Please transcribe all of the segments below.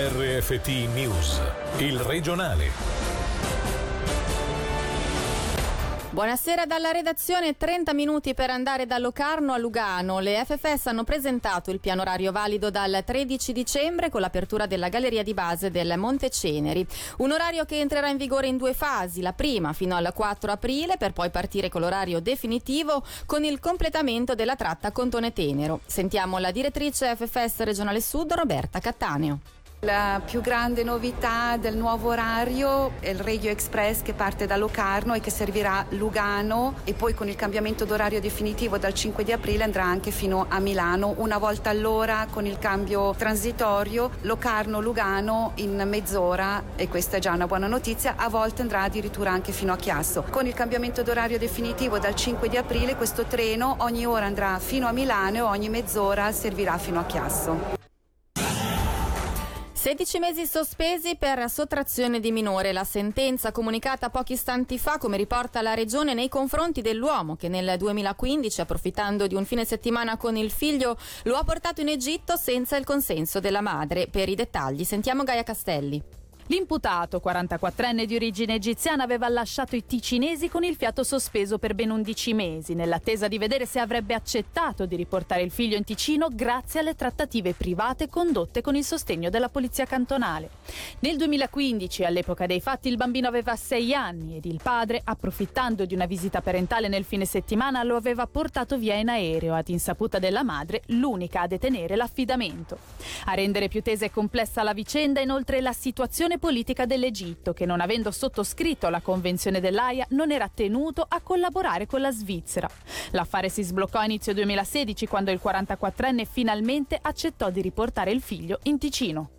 RFT News, il regionale. Buonasera dalla redazione, 30 minuti per andare da Locarno a Lugano. Le FFS hanno presentato il piano orario valido dal 13 dicembre con l'apertura della galleria di base del Monte Ceneri. Un orario che entrerà in vigore in due fasi, la prima fino al 4 aprile per poi partire con l'orario definitivo con il completamento della tratta Contone Tenero. Sentiamo la direttrice FFS regionale Sud Roberta Cattaneo. La più grande novità del nuovo orario è il Radio Express che parte da Locarno e che servirà Lugano e poi con il cambiamento d'orario definitivo dal 5 di aprile andrà anche fino a Milano, una volta all'ora con il cambio transitorio Locarno-Lugano in mezz'ora e questa è già una buona notizia, a volte andrà addirittura anche fino a Chiasso. Con il cambiamento d'orario definitivo dal 5 di aprile questo treno ogni ora andrà fino a Milano e ogni mezz'ora servirà fino a Chiasso. 16 mesi sospesi per sottrazione di minore. La sentenza comunicata pochi istanti fa, come riporta la Regione, nei confronti dell'uomo che nel 2015, approfittando di un fine settimana con il figlio, lo ha portato in Egitto senza il consenso della madre. Per i dettagli sentiamo Gaia Castelli. L'imputato, 44enne di origine egiziana, aveva lasciato i ticinesi con il fiato sospeso per ben 11 mesi, nell'attesa di vedere se avrebbe accettato di riportare il figlio in Ticino grazie alle trattative private condotte con il sostegno della polizia cantonale. Nel 2015, all'epoca dei fatti, il bambino aveva 6 anni ed il padre, approfittando di una visita parentale nel fine settimana, lo aveva portato via in aereo ad insaputa della madre, l'unica a detenere l'affidamento. A rendere più tesa e complessa la vicenda, inoltre, la situazione politica dell'Egitto che non avendo sottoscritto la Convenzione dell'AIA non era tenuto a collaborare con la Svizzera. L'affare si sbloccò a inizio 2016 quando il 44enne finalmente accettò di riportare il figlio in Ticino.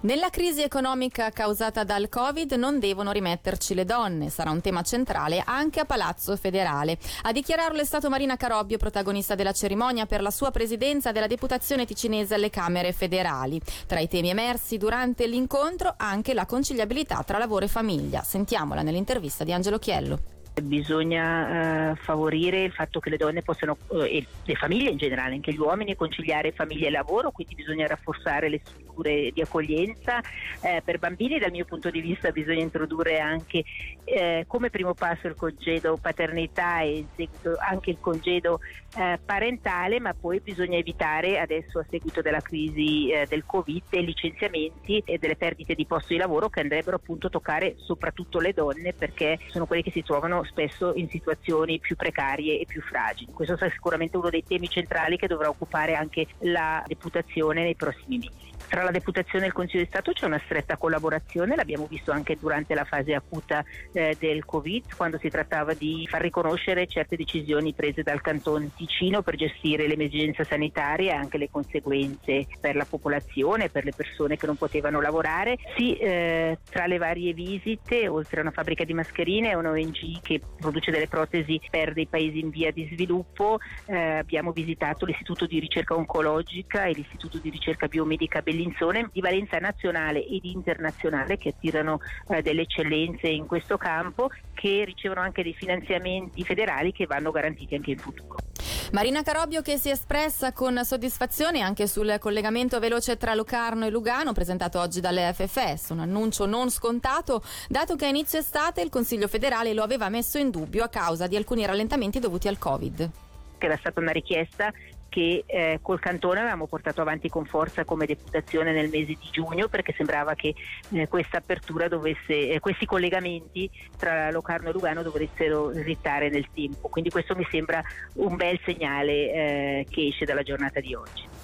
Nella crisi economica causata dal Covid non devono rimetterci le donne, sarà un tema centrale anche a Palazzo Federale. A dichiararlo è stato Marina Carobbio, protagonista della cerimonia per la sua presidenza della deputazione ticinese alle Camere federali. Tra i temi emersi durante l'incontro anche la conciliabilità tra lavoro e famiglia. Sentiamola nell'intervista di Angelo Chiello. Bisogna eh, favorire il fatto che le donne possano, eh, e le famiglie in generale, anche gli uomini, conciliare famiglia e lavoro, quindi bisogna rafforzare le strutture di accoglienza. Eh, per bambini dal mio punto di vista bisogna introdurre anche eh, come primo passo il congedo paternità e in seguito anche il congedo eh, parentale, ma poi bisogna evitare adesso a seguito della crisi eh, del Covid dei licenziamenti e delle perdite di posto di lavoro che andrebbero appunto a toccare soprattutto le donne perché sono quelle che si trovano spesso in situazioni più precarie e più fragili. Questo sarà sicuramente uno dei temi centrali che dovrà occupare anche la deputazione nei prossimi mesi. Tra la Deputazione e il Consiglio di Stato c'è una stretta collaborazione, l'abbiamo visto anche durante la fase acuta eh, del Covid, quando si trattava di far riconoscere certe decisioni prese dal Canton Ticino per gestire l'emergenza sanitaria e anche le conseguenze per la popolazione, per le persone che non potevano lavorare. Sì, eh, tra le varie visite, oltre a una fabbrica di mascherine e una ONG che produce delle protesi per dei paesi in via di sviluppo, eh, abbiamo visitato l'Istituto di ricerca oncologica e l'Istituto di ricerca biomedica Bellinzone di valenza nazionale ed internazionale che attirano eh, delle eccellenze in questo campo che ricevono anche dei finanziamenti federali che vanno garantiti anche in futuro. Marina Carobbio che si è espressa con soddisfazione anche sul collegamento veloce tra Locarno e Lugano presentato oggi dalle FFS, un annuncio non scontato dato che a inizio estate il Consiglio federale lo aveva messo in dubbio a causa di alcuni rallentamenti dovuti al Covid. Era stata una richiesta che eh, col cantone avevamo portato avanti con forza come deputazione nel mese di giugno perché sembrava che eh, questa apertura dovesse, eh, questi collegamenti tra Locarno e Lugano dovessero rittare nel tempo. Quindi questo mi sembra un bel segnale eh, che esce dalla giornata di oggi.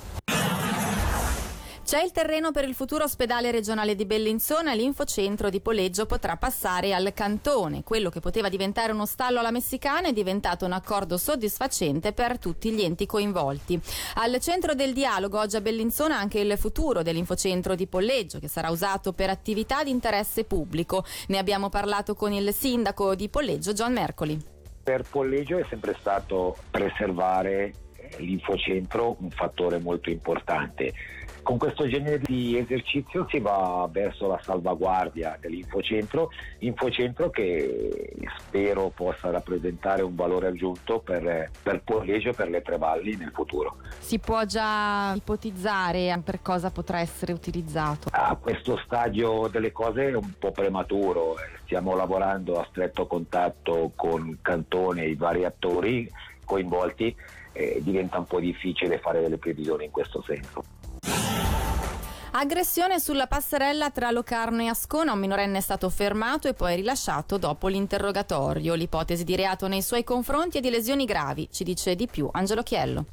C'è il terreno per il futuro ospedale regionale di Bellinzona l'infocentro di Poleggio potrà passare al cantone. Quello che poteva diventare uno stallo alla messicana è diventato un accordo soddisfacente per tutti gli enti coinvolti. Al centro del dialogo oggi a Bellinzona anche il futuro dell'infocentro di Polleggio che sarà usato per attività di interesse pubblico. Ne abbiamo parlato con il sindaco di Polleggio, John Mercoli. Per Polleggio è sempre stato preservare l'infocentro un fattore molto importante. Con questo genere di esercizio si va verso la salvaguardia dell'infocentro, infocentro che spero possa rappresentare un valore aggiunto per, per Pollegio e per le tre valli nel futuro. Si può già ipotizzare per cosa potrà essere utilizzato? A questo stadio delle cose è un po' prematuro, stiamo lavorando a stretto contatto con Cantone e i vari attori coinvolti, eh, diventa un po' difficile fare delle previsioni in questo senso. Aggressione sulla passerella tra Locarno e Ascona. Un minorenne è stato fermato e poi rilasciato dopo l'interrogatorio. L'ipotesi di reato nei suoi confronti è di lesioni gravi. Ci dice di più Angelo Chiello.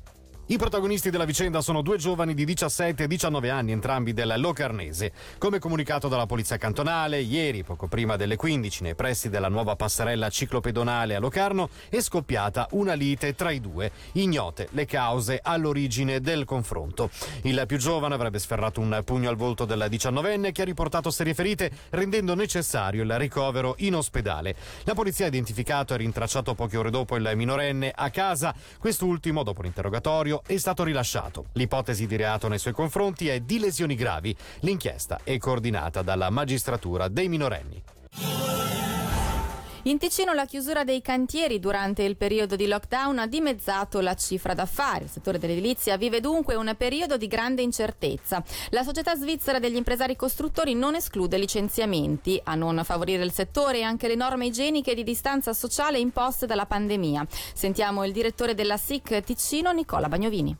I protagonisti della vicenda sono due giovani di 17 e 19 anni, entrambi del Locarnese. Come comunicato dalla Polizia Cantonale, ieri, poco prima delle 15, nei pressi della nuova passerella ciclopedonale a Locarno, è scoppiata una lite tra i due. Ignote le cause all'origine del confronto. Il più giovane avrebbe sferrato un pugno al volto del 19enne che ha riportato serie ferite, rendendo necessario il ricovero in ospedale. La polizia ha identificato e rintracciato poche ore dopo il minorenne a casa. Quest'ultimo, dopo l'interrogatorio, è stato rilasciato. L'ipotesi di reato nei suoi confronti è di lesioni gravi. L'inchiesta è coordinata dalla magistratura dei minorenni. In Ticino la chiusura dei cantieri durante il periodo di lockdown ha dimezzato la cifra d'affari. Il settore dell'edilizia vive dunque un periodo di grande incertezza. La società svizzera degli impresari costruttori non esclude licenziamenti. A non favorire il settore e anche le norme igieniche di distanza sociale imposte dalla pandemia. Sentiamo il direttore della SIC Ticino, Nicola Bagnovini.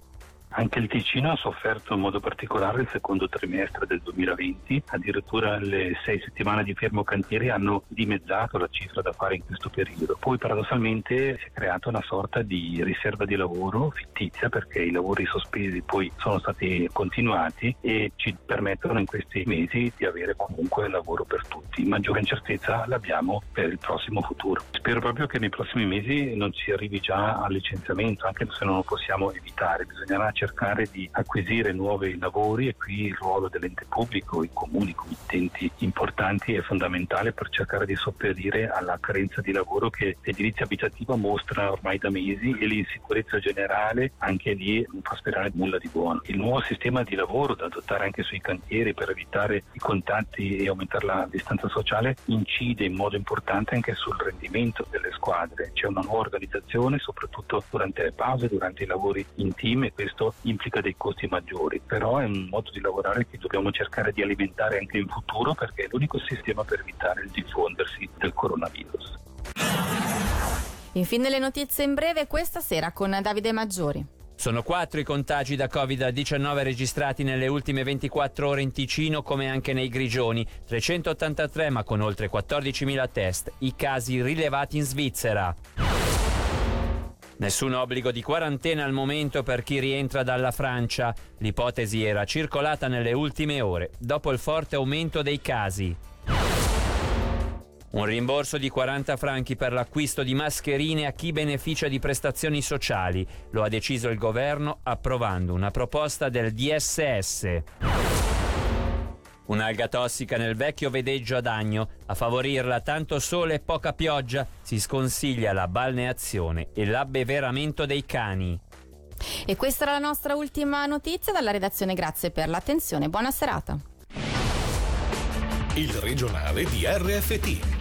Anche il Ticino ha sofferto in modo particolare il secondo trimestre del 2020, addirittura le sei settimane di fermo cantieri hanno dimezzato la cifra da fare in questo periodo. Poi paradossalmente si è creata una sorta di riserva di lavoro fittizia perché i lavori sospesi poi sono stati continuati e ci permettono in questi mesi di avere comunque lavoro per tutti. Maggiore incertezza l'abbiamo per il prossimo futuro. Spero proprio che nei prossimi mesi non si arrivi già al licenziamento, anche se non lo possiamo evitare, bisognerà cercare di acquisire nuovi lavori e qui il ruolo dell'ente pubblico, i comuni, committenti importanti è fondamentale per cercare di sopperire alla carenza di lavoro che l'edilizia abitativa mostra ormai da mesi e l'insicurezza generale anche lì non fa sperare nulla di buono. Il nuovo sistema di lavoro da adottare anche sui cantieri per evitare i contatti e aumentare la distanza sociale incide in modo importante anche sul rendimento delle squadre. C'è una nuova organizzazione soprattutto durante le pause, durante i lavori in team e questo implica dei costi maggiori, però è un modo di lavorare che dobbiamo cercare di alimentare anche in futuro perché è l'unico sistema per evitare il diffondersi del coronavirus. Infine le notizie in breve questa sera con Davide Maggiori. Sono quattro i contagi da Covid-19 registrati nelle ultime 24 ore in Ticino come anche nei Grigioni, 383 ma con oltre 14.000 test, i casi rilevati in Svizzera. Nessun obbligo di quarantena al momento per chi rientra dalla Francia. L'ipotesi era circolata nelle ultime ore, dopo il forte aumento dei casi. Un rimborso di 40 franchi per l'acquisto di mascherine a chi beneficia di prestazioni sociali. Lo ha deciso il governo approvando una proposta del DSS. Un'alga tossica nel vecchio vedeggio ad Agno. A favorirla tanto sole e poca pioggia si sconsiglia la balneazione e l'abbeveramento dei cani. E questa era la nostra ultima notizia dalla redazione. Grazie per l'attenzione. Buona serata. Il regionale di RFT,